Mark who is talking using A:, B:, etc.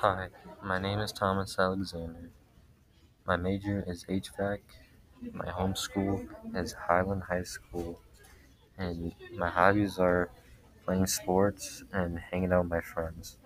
A: Hi, my name is Thomas Alexander. My major is HVAC. My home school is Highland High School. And my hobbies are playing sports and hanging out with my friends.